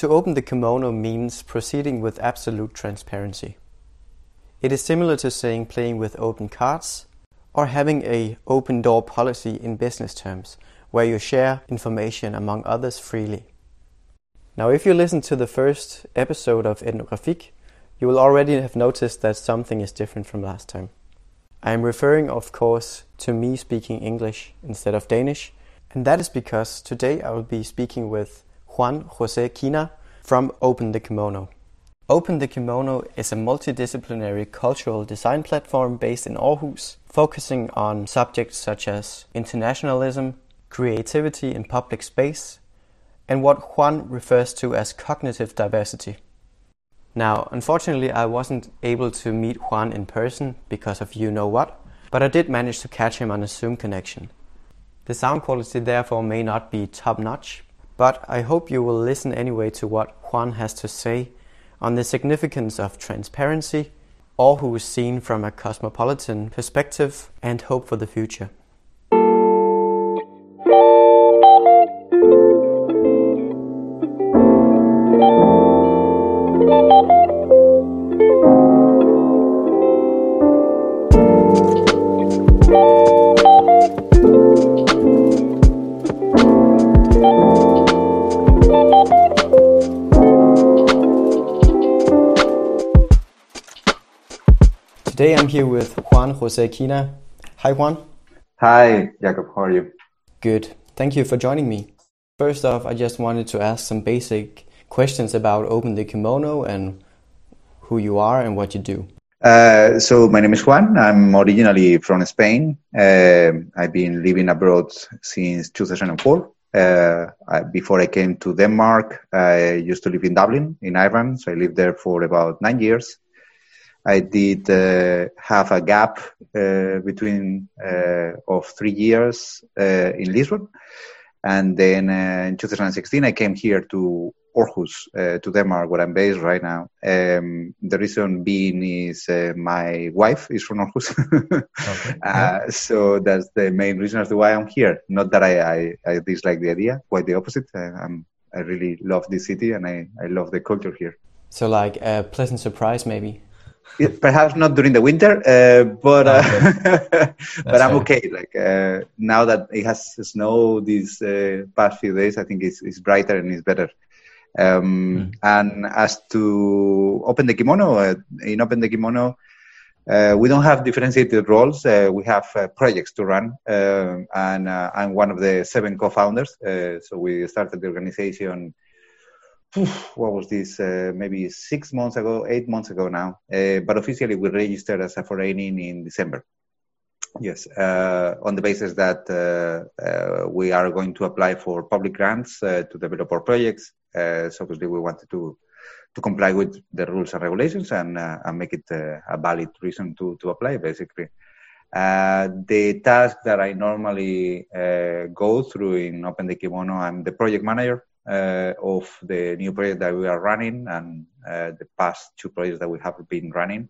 To open the kimono means proceeding with absolute transparency. It is similar to saying playing with open cards or having a open door policy in business terms where you share information among others freely. Now if you listen to the first episode of Ethnographique, you will already have noticed that something is different from last time. I am referring of course to me speaking English instead of Danish, and that is because today I will be speaking with Juan Jose Quina from Open the Kimono. Open the Kimono is a multidisciplinary cultural design platform based in Aarhus, focusing on subjects such as internationalism, creativity in public space, and what Juan refers to as cognitive diversity. Now, unfortunately, I wasn't able to meet Juan in person because of you know what, but I did manage to catch him on a Zoom connection. The sound quality therefore may not be top notch, but I hope you will listen anyway to what Juan has to say on the significance of transparency, all who is seen from a cosmopolitan perspective, and hope for the future. Jose Quina. Hi, Juan. Hi, Jacob. How are you? Good. Thank you for joining me. First off, I just wanted to ask some basic questions about Open the Kimono and who you are and what you do. Uh, so my name is Juan. I'm originally from Spain. Uh, I've been living abroad since 2004. Uh, I, before I came to Denmark, I used to live in Dublin, in Ireland. So I lived there for about nine years. I did uh, have a gap uh, between uh, of three years uh, in Lisbon, and then uh, in 2016 I came here to Aarhus, uh, to Denmark, where I'm based right now. Um, the reason being is my wife is from Aarhus, okay. yeah. so that's the main reason as to why I'm here. Not that I, I, I dislike the idea, quite the opposite. I'm I really love this city and I, I love the culture here. So, like a pleasant surprise, maybe perhaps not during the winter, uh, but uh, okay. but I'm okay. Like uh, now that it has snow these uh, past few days, I think it's, it's brighter and it's better. Um, mm. And as to open the kimono, uh, in open the kimono, uh, we don't have differentiated roles. we have projects to run, um, and I'm one of the seven co-founders. so we started the organization what was this? Uh, maybe six months ago, eight months ago now. Uh, but officially, we registered as a forening in December. Yes, uh, on the basis that uh, uh, we are going to apply for public grants uh, to develop our projects. so obviously, we wanted to to comply with the rules and regulations and, and make it a valid reason to to apply, basically. the task that I normally go through in Open the Kimono, I'm the project manager uh, of the new project that we are running and uh, the past two projects that we have been running.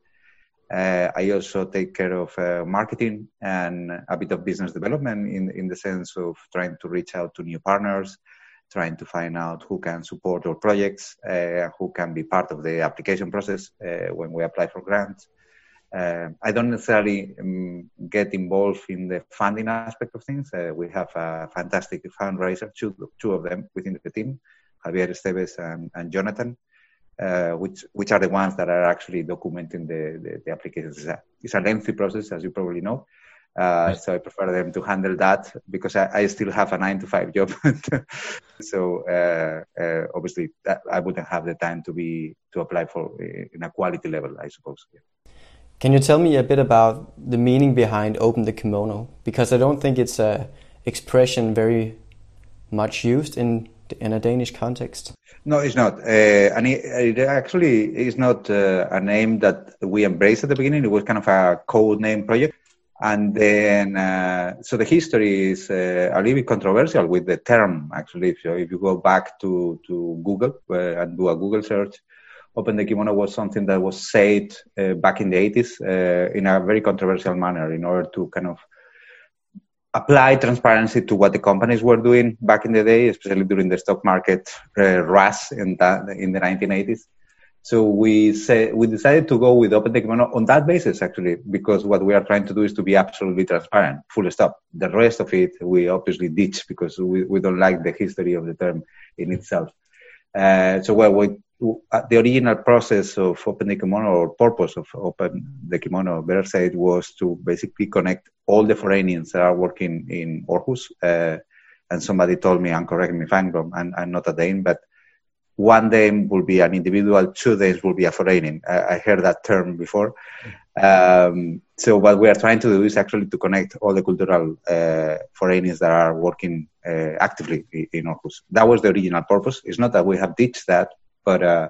Uh, I also take care of uh, marketing and a bit of business development in, in the sense of trying to reach out to new partners, trying to find out who can support our projects, uh, who can be part of the application process uh, when we apply for grants. Uh, I don't necessarily um, get involved in the funding aspect of things. Uh, we have a fantastic fundraiser, two, two of them within the team, Javier Esteves and, and Jonathan, uh, which which are the ones that are actually documenting the, the, the applications. It's a, it's a, lengthy process, as you probably know. Uh, so I prefer them to handle that because I, I still have a nine to five job. so uh, uh, obviously, I wouldn't have the time to be to apply for in a quality level, I suppose. Yeah. Can you tell me a bit about the meaning behind open the kimono? Because I don't think it's a expression very much used in in a Danish context. No, it's not, uh, and it, it, actually is not uh, a name that we embraced at the beginning. It was kind of a code name project, and then uh, so the history is uh, a little bit controversial with the term. Actually, so if you go back to to Google uh, and do a Google search, Open the Kimono was something that was said uh, back in the 80s uh, in a very controversial manner in order to kind of apply transparency to what the companies were doing back in the day, especially during the stock market uh, rush in, that, in the 1980s. So we say, we decided to go with Open the Kimono on that basis, actually, because what we are trying to do is to be absolutely transparent, full stop. The rest of it, we obviously ditch because we, we don't like the history of the term in itself. Uh, so well, we, the original process of Open the Kimono or purpose of Open the Kimono, better said, was to basically connect all the foreigners that are working in Aarhus. Uh, and somebody told me, and correct me if I'm wrong, I'm, I'm not a Dane, but one Dane will be an individual, two Danes will be a foreigner. I, I heard that term before. Um, so what we are trying to do is actually to connect all the cultural uh, foreigners that are working uh, actively in Aarhus. That was the original purpose. It's not that we have ditched that, but uh,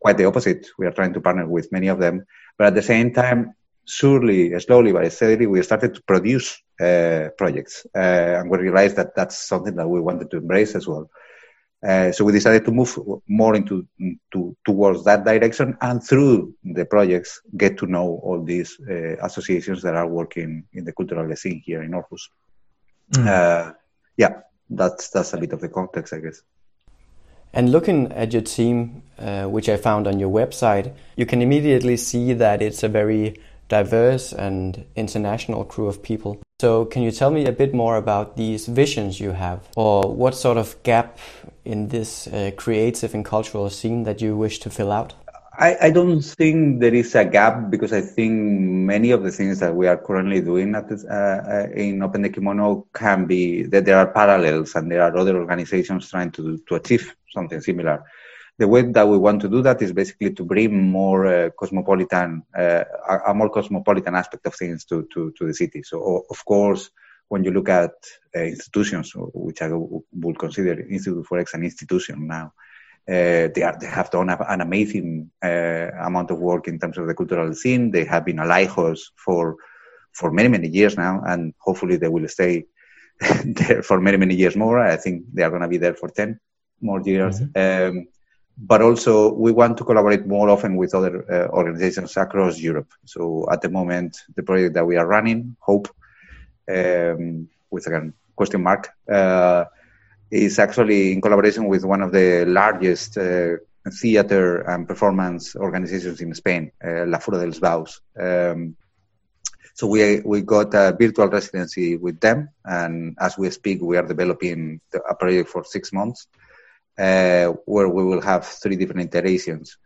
quite the opposite. We are trying to partner with many of them, but at the same time, surely, slowly but steadily, we started to produce uh, projects, uh, and we realized that that's something that we wanted to embrace as well. Uh, so we decided to move more into to, towards that direction, and through the projects, get to know all these uh, associations that are working in the cultural scene here in Aarhus. Mm. Uh, yeah, that's that's a bit of the context, I guess. And looking at your team, uh, which I found on your website, you can immediately see that it's a very diverse and international crew of people. So, can you tell me a bit more about these visions you have, or what sort of gap in this uh, creative and cultural scene that you wish to fill out? I, I, don't think there is a gap because I think many of the things that we are currently doing at this, uh, uh, in Open the Kimono can be that there are parallels and there are other organizations trying to to achieve something similar. The way that we want to do that is basically to bring more uh, cosmopolitan, uh, a, more cosmopolitan aspect of things to, to, to the city. So, of course, when you look at uh, institutions, which I would consider Institute for X an institution now, uh, they, are, they have done an amazing uh, amount of work in terms of the cultural scene. They have been a lighthouse for for many many years now, and hopefully they will stay there for many many years more. I think they are going to be there for ten more years. Mm-hmm. Um, but also, we want to collaborate more often with other uh, organizations across Europe. So at the moment, the project that we are running, Hope, um, with again question mark, uh, is actually in collaboration with one of the largest uh, theater and performance organizations in Spain, uh, La Fura dels Baus. Um, so we we got a virtual residency with them, and as we speak, we are developing a project for six months, uh, where we will have three different iterations.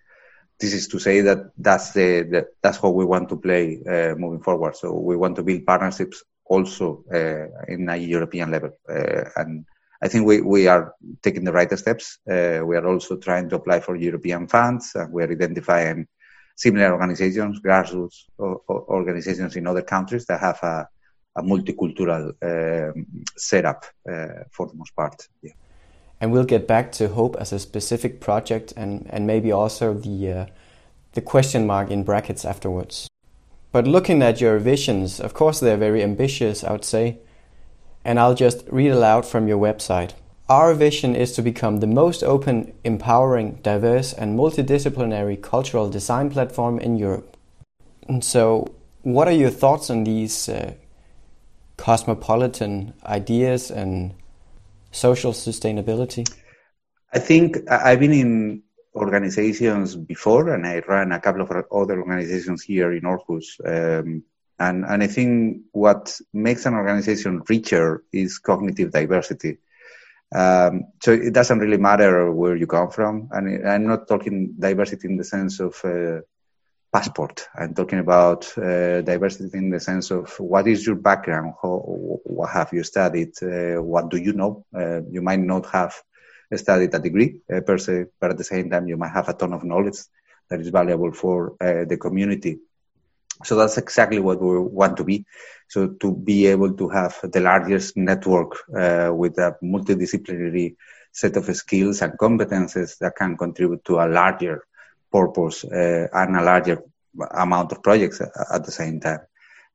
This is to say that that's the, the that's how we want to play uh, moving forward. So we want to build partnerships also uh, in a European level, uh, and I think we, we are taking the right steps. We are also trying to apply for European funds, and we are identifying similar organizations, grassroots organizations in other countries that have a, a multicultural um, setup uh, for the most part. Yeah. And we'll get back to Hope as a specific project and, and maybe also the, uh, the question mark in brackets afterwards. But looking at your visions, of course, they're very ambitious, I would say and I'll just read aloud from your website. Our vision is to become the most open, empowering, diverse, and multidisciplinary cultural design platform in Europe. And so, what are your thoughts on these uh, cosmopolitan ideas and social sustainability? I think I've been in organizations before, and I ran a couple of other organizations here in Aarhus. Um, and, and I think what makes an organization richer is cognitive diversity. Um, so it doesn't really matter where you come from. And I'm not talking diversity in the sense of uh, passport. I'm talking about uh, diversity in the sense of what is your background, How, what have you studied, uh, what do you know. Uh, you might not have studied a degree uh, per se, but at the same time, you might have a ton of knowledge that is valuable for uh, the community so that's exactly what we want to be. So to be able to have the largest network uh, with a multidisciplinary set of skills and competences that can contribute to a larger purpose uh, and a larger amount of projects at the same time.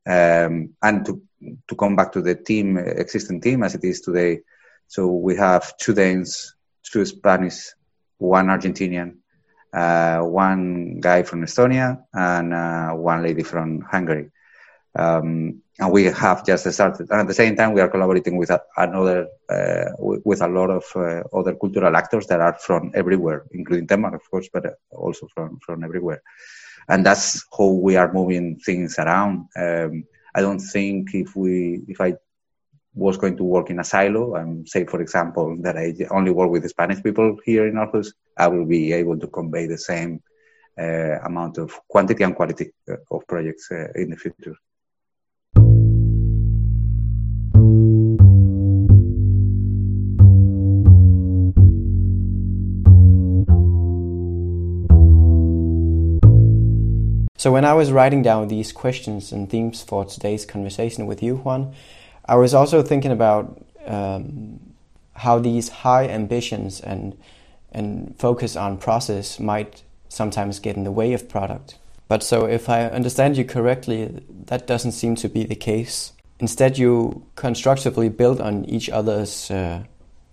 Um, and to to come back to the team, existing team as it is today. So we have two Danes, two Spanish, one Argentinian, uh, one guy from Estonia and uh, one lady from Hungary. Um, and we have just started. And at the same time, we are collaborating with another, uh, with a lot of uh, other cultural actors that are from everywhere, including Denmark, of course, but also from from everywhere. And that's how we are moving things around. Um, I don't think if we, if I was going to work in a silo and say, for example, that I only work with Spanish people here in Aarhus, I will be able to convey the same uh, amount of quantity and quality uh, of projects uh, in the future. So when I was writing down these questions and themes for today's conversation with you, Juan, I was also thinking about um, how these high ambitions and and focus on process might sometimes get in the way of product. But so if I understand you correctly, that doesn't seem to be the case. Instead, you constructively build on each other's uh,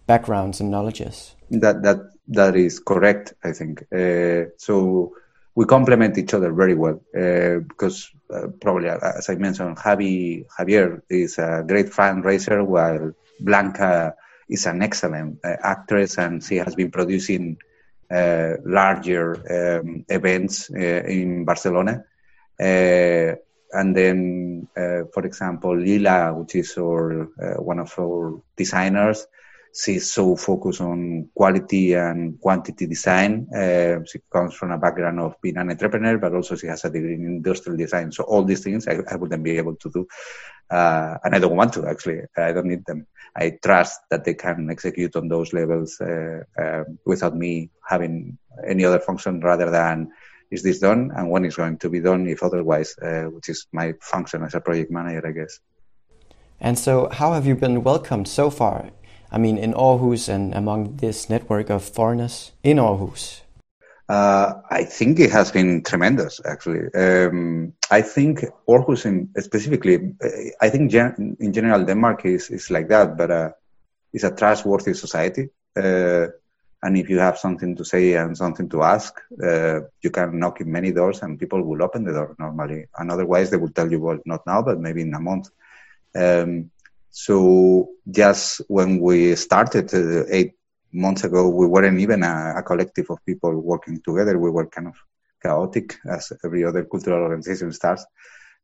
backgrounds and knowledges. That that that is correct. I think uh, so we complement each other very well uh, because uh, probably, uh, as I mentioned, Javi, Javier is a great fundraiser, while Blanca is an excellent uh, actress and she has been producing uh, larger um, events uh, in Barcelona. and then, for example, Lila, which is our, one of our designers, she's so focused on quality and quantity design. Uh, she comes from a background of being an entrepreneur, but also she has a degree in industrial design. So all these things I, I wouldn't be able to do. Uh, and I don't want to actually. I don't need them. I trust that they can execute on those levels uh, without me having any other function rather than is this done and when is going to be done if otherwise, which is my function as a project manager, I guess. And so, how have you been welcomed so far I mean, in Aarhus and among this network of foreigners in Aarhus? Uh, I think it has been tremendous, actually. Um, I think Aarhus, in, specifically, I think gen- in general Denmark is, is like that, but uh, it's a trustworthy society. Uh, and if you have something to say and something to ask, uh, you can knock in many doors and people will open the door normally. And otherwise, they will tell you, well, not now, but maybe in a month. Um, so just when we started uh, eight months ago, we weren't even a, a, collective of people working together. We were kind of chaotic, as every other cultural organization starts.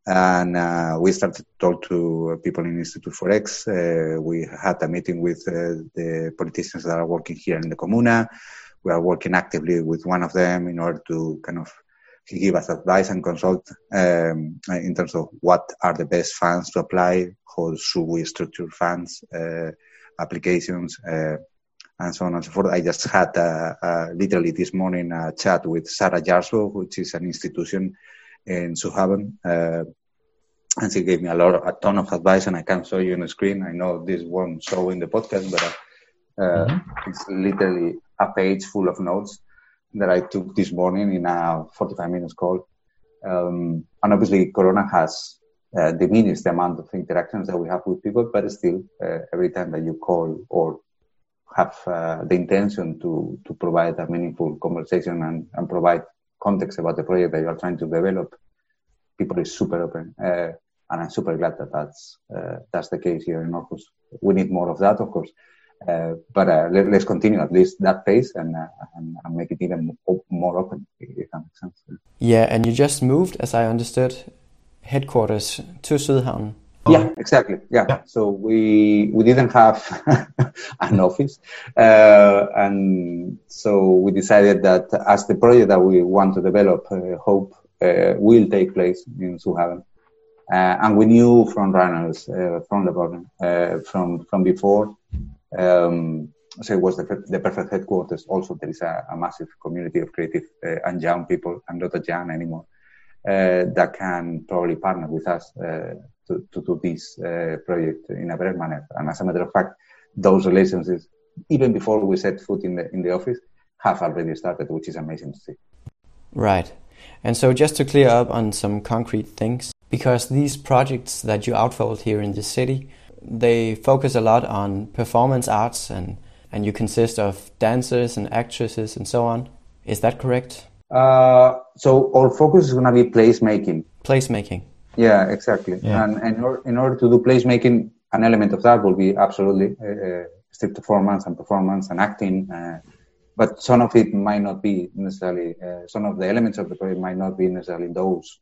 And uh, we started to talk to people in Institute for X. Uh, we had a meeting with uh, the politicians that are working here in the Comuna. We are working actively with one of them in order to kind of give us advice and consult um, in terms of what are the best funds to apply, how should we structure funds, uh, applications, uh, and so on and so forth. I just had literally this morning a chat with Sarah Jarslow, which is an institution in Sydhavn. Uh, and she gave me a lot, a ton of advice, and I can show you on the screen. I know this won't show in the podcast, but uh, mm-hmm. it's literally a page full of notes that I took this morning in a 45 minutes call. Um, and obviously, Corona has uh, diminished the amount of interactions that we have with people, but still, uh, every time that you call or have uh, the intention to, to provide a meaningful conversation and, and provide context about the project that you are trying to develop, people is super open. Uh, and I'm super glad that that's, uh, that's the case here in Aarhus. We need more of that, of course. Uh, but uh, let, us continue at least that pace and, uh, and, and, make it even more open, if that makes sense. Yeah, and you just moved, as I understood, headquarters to Sydhavn. Yeah, exactly. Yeah. yeah. So we we didn't have an office, uh, and so we decided that as the project that we want to develop, uh, Hope, uh, will take place in Sydhavn. and we knew Frontrunners from the from from before um, so it was the, the, perfect headquarters. Also, there is a, a massive community of creative uh, and young people, and not a young anymore, uh, that can probably partner with us uh, to, to do this uh, project in a better manner. And as a matter of fact, those relationships, even before we set foot in the in the office, have already started, which is amazing to see. Right. And so, just to clear up on some concrete things, because these projects that you outfold here in the city they focus a lot on performance arts and, and you consist of dancers and actresses and so on. Is that correct? Uh, so our focus is going to be placemaking. Placemaking. Yeah, exactly. Yeah. And, and in, order, in order to do placemaking, an element of that will be absolutely uh, uh strict performance and performance and acting. Uh, but some of it might not be necessarily, uh, some of the elements of the project might not be necessarily those.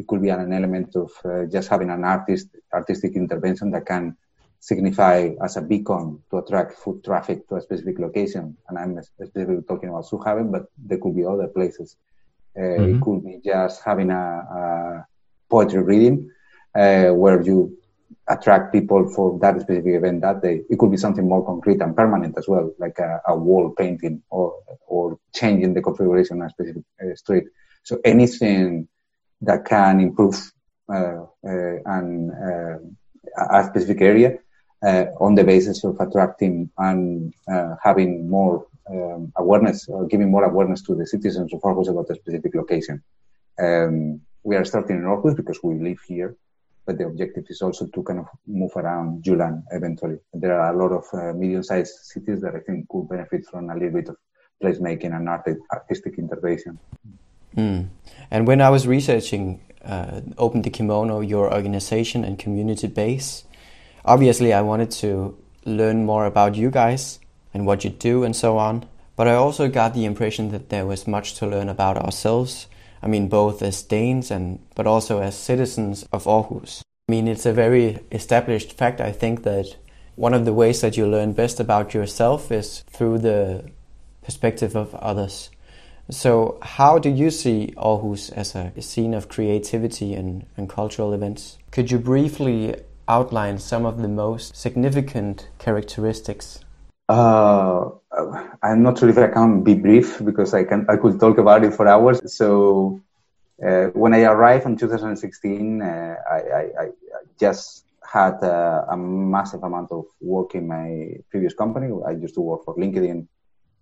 It could be an element of uh, just having an artist, artistic intervention that can signify as a beacon to attract foot traffic to a specific location. And I'm specifically talking about Sydhavn, but there could be other places. Uh, mm-hmm. It could be just having a, a poetry reading uh, where you attract people for that specific event that day. It could be something more concrete and permanent as well, like a, a wall painting or or changing the configuration of a specific uh, street. So anything that can improve uh, uh, and uh, a specific area uh, on the basis of attracting and having more um, awareness or giving more awareness to the citizens of Aarhus about a specific location. Um, we are starting in Aarhus because we live here, but the objective is also to kind of move around Jylland eventually. There are a lot of uh, medium-sized cities that I think could benefit from a little bit of placemaking and art- artistic intervention. Mm. And when I was researching uh, Open the Kimono, your organization and community base, obviously I wanted to learn more about you guys and what you do and so on. But I also got the impression that there was much to learn about ourselves. I mean, both as Danes and but also as citizens of Aarhus. I mean, it's a very established fact. I think that one of the ways that you learn best about yourself is through the perspective of others. So, how do you see Aarhus as a scene of creativity and, and cultural events? Could you briefly outline some of the most significant characteristics? Uh, I'm not sure if I can be brief because I can I could talk about it for hours. So uh, when I arrived in 2016, uh, I, I, I, just had a, a, massive amount of work in my previous company. I used to work for LinkedIn,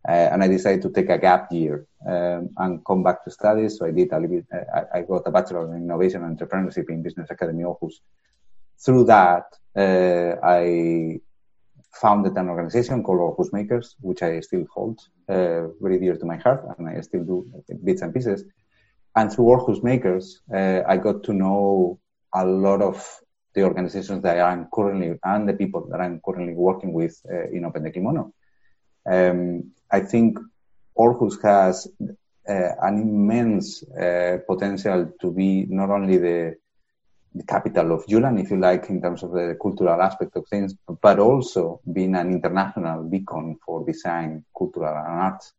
uh, and I decided to take a gap year um, and come back to studies. So I did a little bit. Uh, I, I got a bachelor in innovation and entrepreneurship in Business Academy Aarhus through that, uh, I founded an organization called Aarhus Makers, which I still hold uh, very dear to my heart, and I still do bits and pieces. And through Aarhus Makers, uh, I got to know a lot of the organizations that I'm currently and the people that I'm currently working with uh, in Open the Kimono. Um, I think Aarhus has uh, an immense uh, potential to be not only the the capital of Jylland, if you like, in terms of the cultural aspect of things, but also being an international beacon for design, cultural, and arts.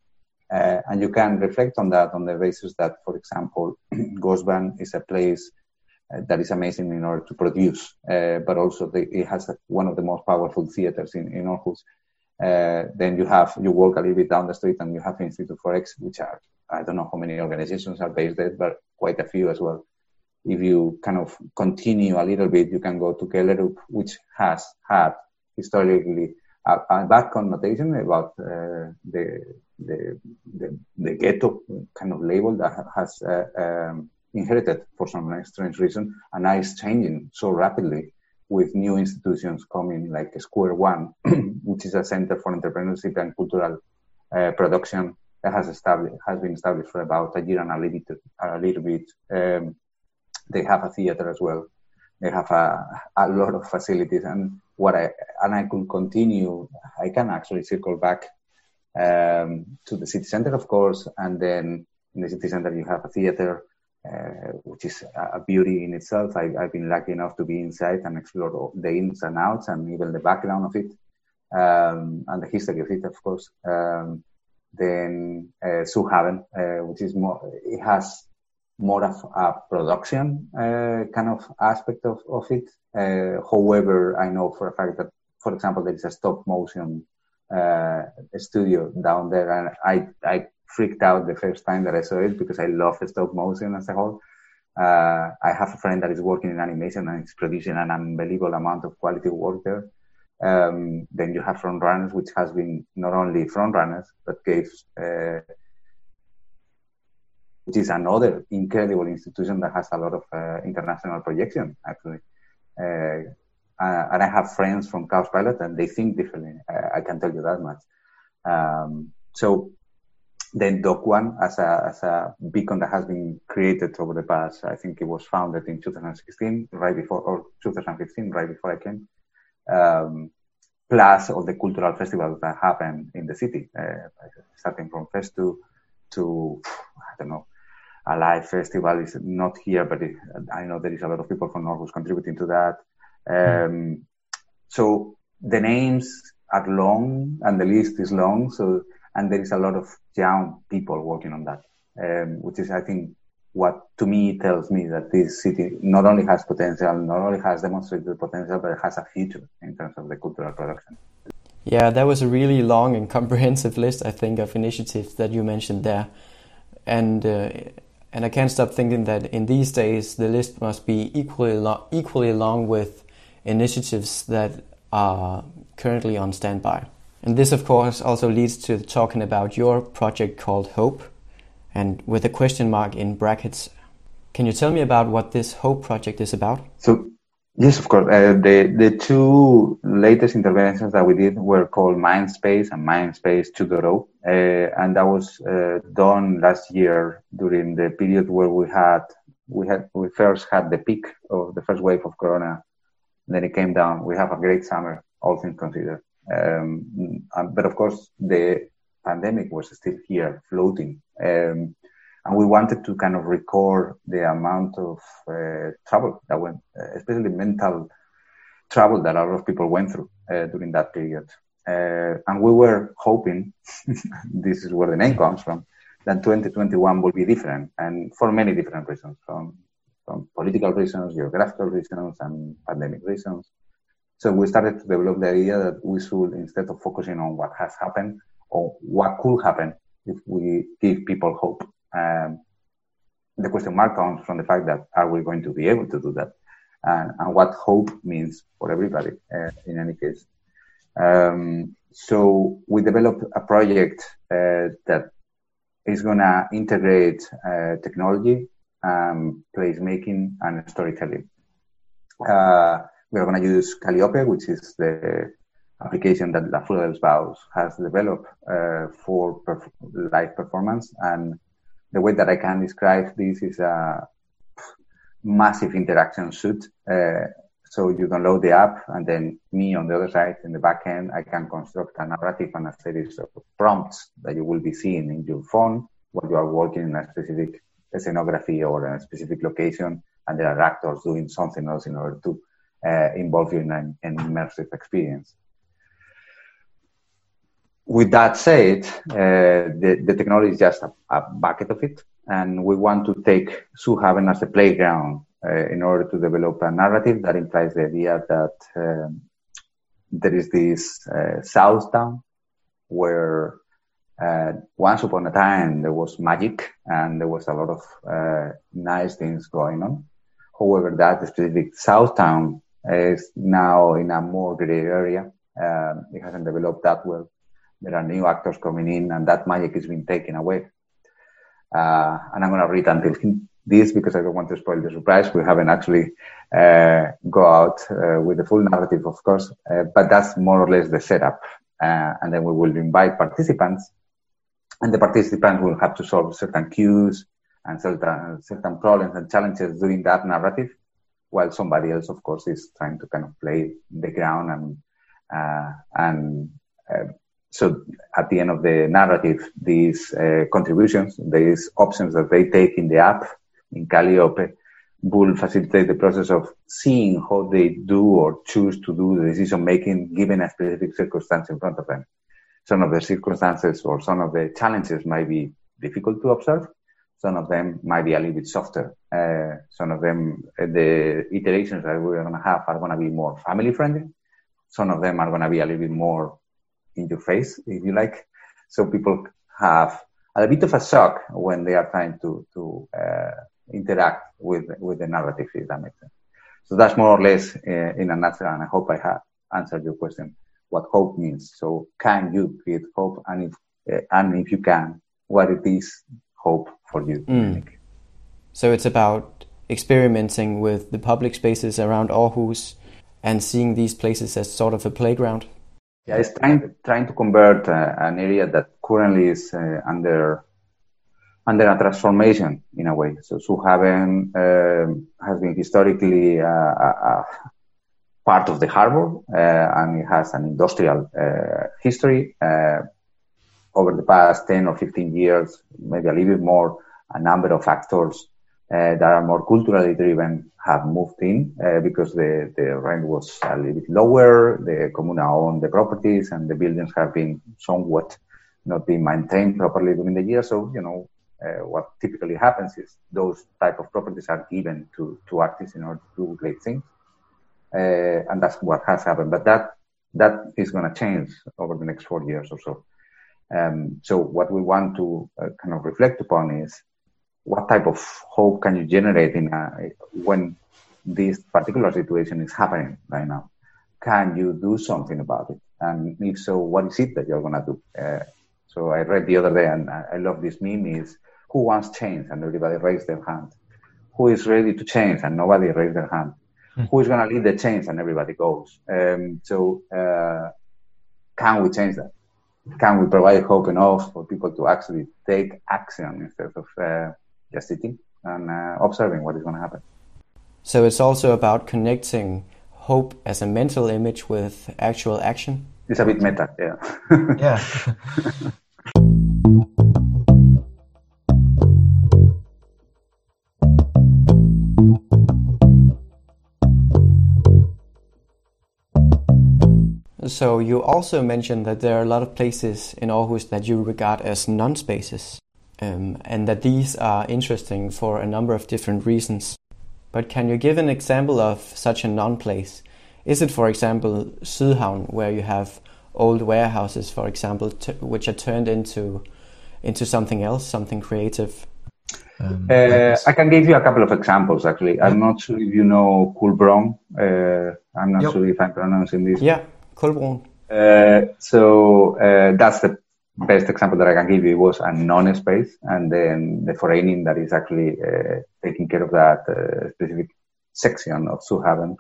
Uh, and you can reflect on that on the basis that, for example, Godsbanen is a place uh, that is amazing in order to produce, uh, but also the, it has a, one of the most powerful theaters in, in Aarhus. Uh, then you have, you walk a little bit down the street and you have Institute for X, which are, I don't know how many organizations are based there, but quite a few as well. If you kind of continue a little bit, you can go to Gellerup, which has had historically a, a bad connotation about uh, the, the, the, the, ghetto kind of label that has uh, um, inherited for some strange reason, and now it's changing so rapidly with new institutions coming like Square One, which is a center for entrepreneurship and cultural uh, production that has established has been established for about a year and a little bit. A little bit um, they have a theater as well. They have a, a lot of facilities, and what I and I could continue. I can actually circle back um, to the city center, of course, and then in the city center you have a theater, uh, which is a beauty in itself. I, have been lucky enough to be inside and explore the ins and outs and even the background of it um, and the history of it, of course. Um, then uh, Sydhavn, uh, which is more, it has more of a production uh, kind of aspect of, of it. Uh, however, I know for a fact that, for example, there is a stop motion uh, studio down there, and I, I freaked out the first time that I saw it because I love stop motion as a whole. Uh, I have a friend that is working in animation and is producing an unbelievable amount of quality work there. Um, then you have Frontrunners, which has been not only Frontrunners, but gave uh, which is another incredible institution that has a lot of uh, international projection, actually. Uh, and I have friends from KaosPilot, and they think differently. I can tell you that much. Um, so then Dokk1 as a, as a beacon that has been created over the past, I think it was founded in 2016, right before, or 2015, right before I came. Um, plus all the cultural festivals that happen in the city, uh, starting from Festuge to, I don't know, a live festival is not here, but it, I know there is a lot of people from Aarhus contributing to that. Um, so the names are long and the list is long. So, and there is a lot of young people working on that, um, which is, I think, what to me tells me that this city not only has potential, not only has demonstrated potential, but it has a future in terms of the cultural production. Yeah, that was a really long and comprehensive list, I think, of initiatives that you mentioned there, and uh, and I can't stop thinking that in these days the list must be equally lo- equally long with initiatives that are currently on standby. And this, of course, also leads to talking about your project called Hope, and with a question mark in brackets. Can you tell me about what this Hope project is about? So, yes, of course. Uh, the the two latest interventions that we did were called Mindspace and Mindspace 2.0, uh, and that was uh, done last year during the period where we had we had we first had the peak of the first wave of Corona. Then it came down. We have a great summer, all things considered. Um, but of course, the pandemic was still here, floating. Um, and we wanted to kind of record the amount of uh, trouble that went, uh, especially mental trouble that a lot of people went through uh, during that period. Uh, and we were hoping, this is where the name comes from, that 2021 will be different, and for many different reasons, from from political reasons, geographical reasons, and pandemic reasons. So we started to develop the idea that we should, instead of focusing on what has happened or what could happen if we give people hope, um, the question mark comes from the fact that are we going to be able to do that? And, and what hope means for everybody uh, in any case. Um, so we developed a project uh, that is going to integrate uh, technology, um, placemaking, and storytelling. We are going to use Calliope, which is the application that La Fura dels has developed uh, for perf- live performance. And the way that I can describe this is a massive interaction suite. Uh, so you download the app, and then me on the other side, in the back end, I can construct a narrative and a series of prompts that you will be seeing in your phone while you are working in a specific scenography or a specific location, and there are actors doing something else in order to uh, involve you in an, an, immersive experience. With that said, uh, the, the technology is just a, a, bucket of it, and we want to take Sydhavn as a playground uh, in order to develop a narrative that implies the idea that um, there is this uh, South Town where uh, once upon a time there was magic and there was a lot of uh, nice things going on. However, that specific South Town is now in a more gray area. Um, it hasn't developed that well. There are new actors coming in, and that magic is being taken away. Uh, and I'm going to read until this because I don't want to spoil the surprise. We haven't actually uh, go out uh, with the full narrative, of course, uh, but that's more or less the setup. Uh, and then we will invite participants, and the participants will have to solve certain cues and certain certain problems and challenges during that narrative while somebody else, of course, is trying to kind of play the ground and uh, and uh, so at the end of the narrative, these uh, contributions, these options that they take in the app in Calliope will facilitate the process of seeing how they do or choose to do the decision making given a specific circumstance in front of them. Some of the circumstances or some of the challenges might be difficult to observe, some of them might be a little bit softer. Uh, some of them, uh, the iterations that we're going to have are going to be more family friendly. Some of them are going to be a little bit more in your face, if you like. So people have a bit of a shock when they are trying to, to uh, interact with, with the narrative, if that makes sense. So that's more or less uh, in a nutshell, and I hope I have answered your question, what hope means. So can you create hope? And if, uh, and if you can, what it is hope for you. Mm. So it's about experimenting with the public spaces around Aarhus and seeing these places as sort of a playground. Yeah, it's trying trying to convert uh, an area that currently is uh, under under a transformation in a way. So Sydhavn um, has been historically uh, a, a, part of the harbor, uh, and it has an industrial uh, history. Over the past 10 or 15 years, maybe a little bit more, a number of actors uh, that are more culturally driven have moved in uh, because the, the rent was a little bit lower. The comuna owned the properties and the buildings have been somewhat not being maintained properly during the year. So, you know, uh, what typically happens is those type of properties are given to, to artists in order to do great things. Uh, and that's what has happened. But that, that is going to change over the next four years or so. Um, so what we want to uh, kind of reflect upon is what type of hope can you generate in a, when this particular situation is happening right now? Can you do something about it? And if so, what is it that you're going to do? Uh, so I read the other day, and I love this meme: is who wants change, and everybody raised their hand. Who is ready to change, and nobody raised their hand. Mm-hmm. Who is going to lead the change, and everybody goes. Um, so uh, can we change that? Can we provide hope enough for people to actually take action instead of uh, just sitting and uh, observing what is going to happen. So it's also about connecting hope as a mental image with actual action. It's a bit meta, yeah. yeah. So you also mentioned that there are a lot of places in Aarhus that you regard as non-spaces um, and that these are interesting for a number of different reasons. But can you give an example of such a non-place? Is it, for example, Sydhavn, where you have old warehouses, for example, which are turned into into something else, something creative? Um, uh, I can give you a couple of examples. Actually, I'm not sure if you know Kulbroen. Uh, I'm not yep. sure if I'm pronouncing this. Yeah, Uh, so uh, that's the best example that I can give you was a non-space, and then the forening that is actually uh, taking care of that uh, specific section of Sydhavn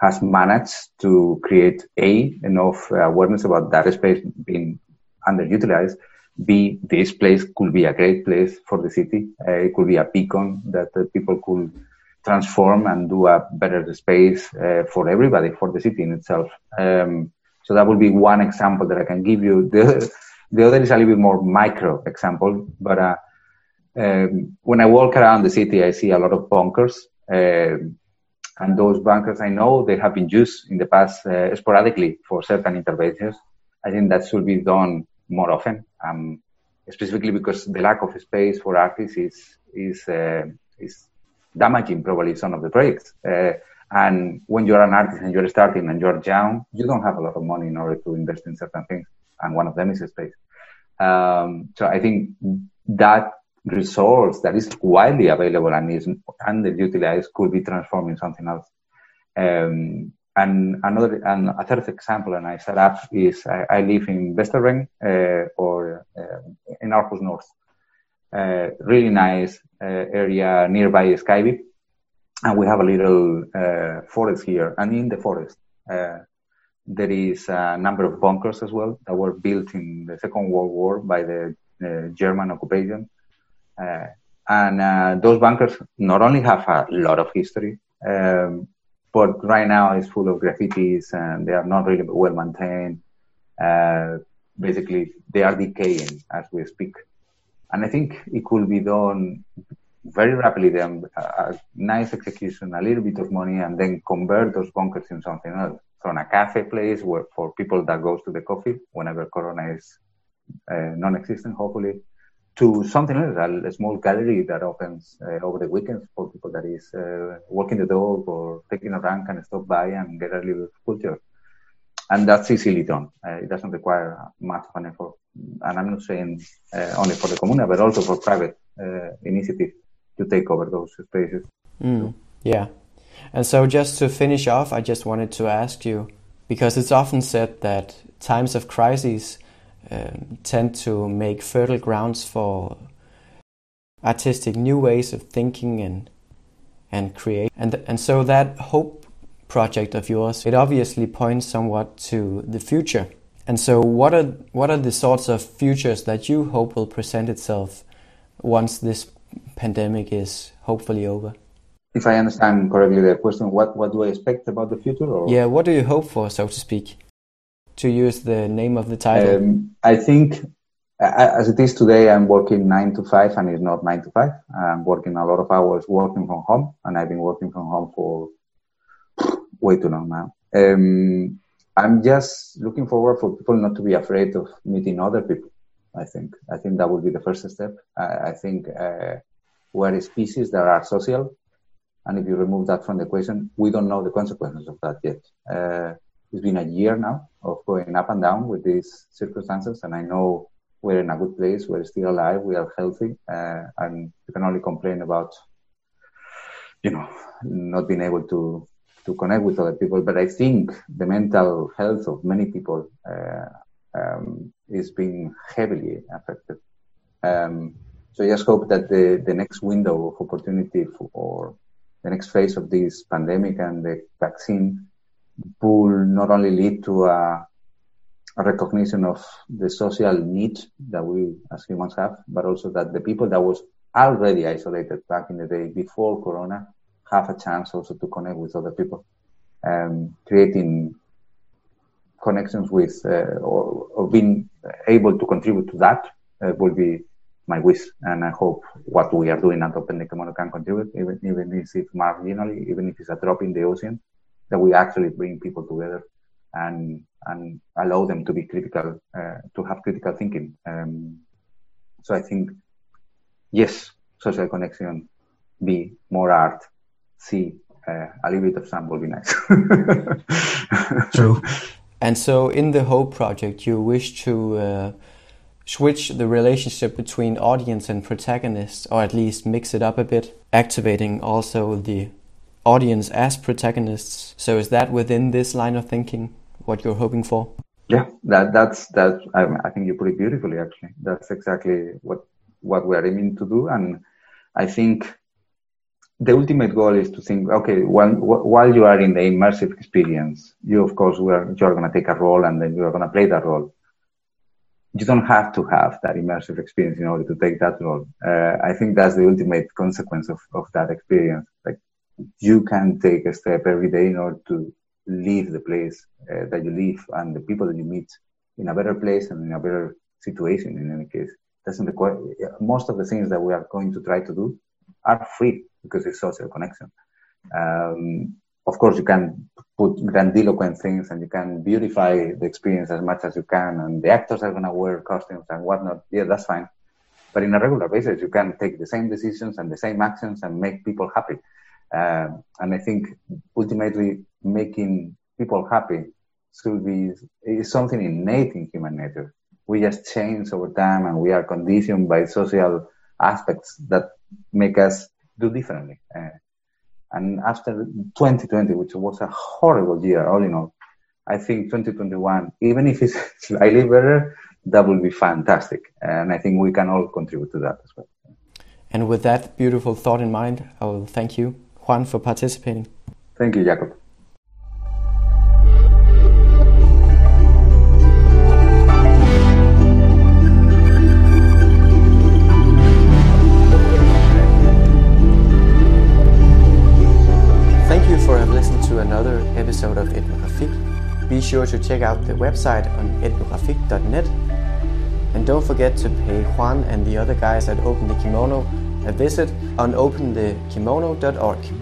has managed to create a enough awareness about that space being underutilized. B, this place could be a great place for the city. Uh, it could be a beacon that uh, people could transform and do a better space uh, for everybody, for the city in itself. Um, so that would be one example that I can give you. The, the other is a little bit more micro example, but uh, um, when I walk around the city, I see a lot of bunkers. Uh, and those bunkers, I know they have been used in the past uh, sporadically for certain interventions. I think that should be done more often, um, specifically because the lack of space for artists is is uh, is damaging probably some of the projects. Uh, and when you're an artist and you're starting and you're young, you don't have a lot of money in order to invest in certain things and one of them is space. Um, so I think that resource that is widely available and is underutilized could be transformed in something else. Um, and another, and a third example, and I set up is I, I live in Vestervang uh, or uh, in Aarhus North. Uh, really nice uh, area nearby Skyvip, and we have a little uh, forest here. And in the forest, uh, there is a number of bunkers as well that were built in the Second World War by the German occupation. And those bunkers not only have a lot of history, um, but right now it's full of graffitis and they are not really well maintained. Uh, basically, they are decaying as we speak. And I think it could be done very rapidly, then a nice execution, a little bit of money, and then convert those bunkers in something else from a cafe place where for people that goes to the coffee whenever Corona is uh, non-existent, hopefully, to something else, a, a small gallery that opens uh, over the weekends for people that is uh, walking the dog or taking a run and stop by and get a little culture. And that's easily done. Uh, it doesn't require much of an effort. And I'm not saying uh, only for the comuna, but also for private uh, initiative to take over those spaces. Mm, yeah. And so, just to finish off, I just wanted to ask you because it's often said that times of crises um, tend to make fertile grounds for artistic new ways of thinking and and create. And and so that hope project of yours, it obviously points somewhat to the future. And so, what are what are the sorts of futures that you hope will present itself once this pandemic is hopefully over? If I understand correctly the question, what what do I expect about the future? Or? Yeah, what do you hope for, so to speak? To use the name of the title. Um, I think, as it is today, I'm working nine to five, and it's not nine to five. I'm working a lot of hours working from home, and I've been working from home for way too long now. Um, I'm just looking forward for people not to be afraid of meeting other people. I think I think that would be the first step. I, I think uh, we're a species that are social, and if you remove that from the equation, we don't know the consequences of that yet. Uh, it's been a year now of going up and down with these circumstances, and I know we're in a good place. We're still alive. We are healthy, uh, and you can only complain about, you know, not being able to to connect with other people. But I think the mental health of many people uh, um, is being heavily affected. Um, so I just hope that the, the next window of opportunity for, or the next phase of this pandemic and the vaccine will not only lead to a, a recognition of the social need that we as humans have, but also that the people that was already isolated back in the day before Corona have a chance also to connect with other people, um, creating connections with uh, or, or, being able to contribute to that uh, will be my wish. And I hope what we are doing at Open Kimono can contribute, even, even if it's marginally, even if it's a drop in the ocean, that we actually bring people together and and allow them to be critical, uh, to have critical thinking. Um, so I think, yes, social connection, be more art, see uh, a little bit of sun will be nice. True. And so, in the Hope project, you wish to uh, switch the relationship between audience and protagonist, or at least mix it up a bit, activating also the audience as protagonists. So, is that within this line of thinking what you're hoping for? Yeah, that that's that. I, I think you put it beautifully. Actually, that's exactly what what we're aiming to do, and I think the ultimate goal is to think, okay, while, while you are in the immersive experience, you of course are, you're going to take a role and then you are going to play that role. You don't have to have that immersive experience in order to take that role. Uh, I think that's the ultimate consequence of, of that experience. Like you can take a step every day in order to leave the place uh, that you live and the people that you meet in a better place and in a better situation in any case. Doesn't most of the things that we are going to try to do are free because it's social connection. Um, of course, you can put grandiloquent things and you can beautify the experience as much as you can, and the actors are going to wear costumes and whatnot. Yeah, that's fine. But in a regular basis, you can take the same decisions and the same actions and make people happy. Um, and I think ultimately making people happy should be is something innate in human nature. We just change over time, and we are conditioned by social aspects that make us do differently. Uh, and after 2020, which was a horrible year, all in all, I think 2021, even if it's slightly better, that will be fantastic. And I think we can all contribute to that as well. And with that beautiful thought in mind, I will thank you, Juan, for participating. Thank you, Jacob. Sure to check out the website on ethnographic.net. And don't forget to pay Juan and the other guys at Open the Kimono a visit on openthekimono.org.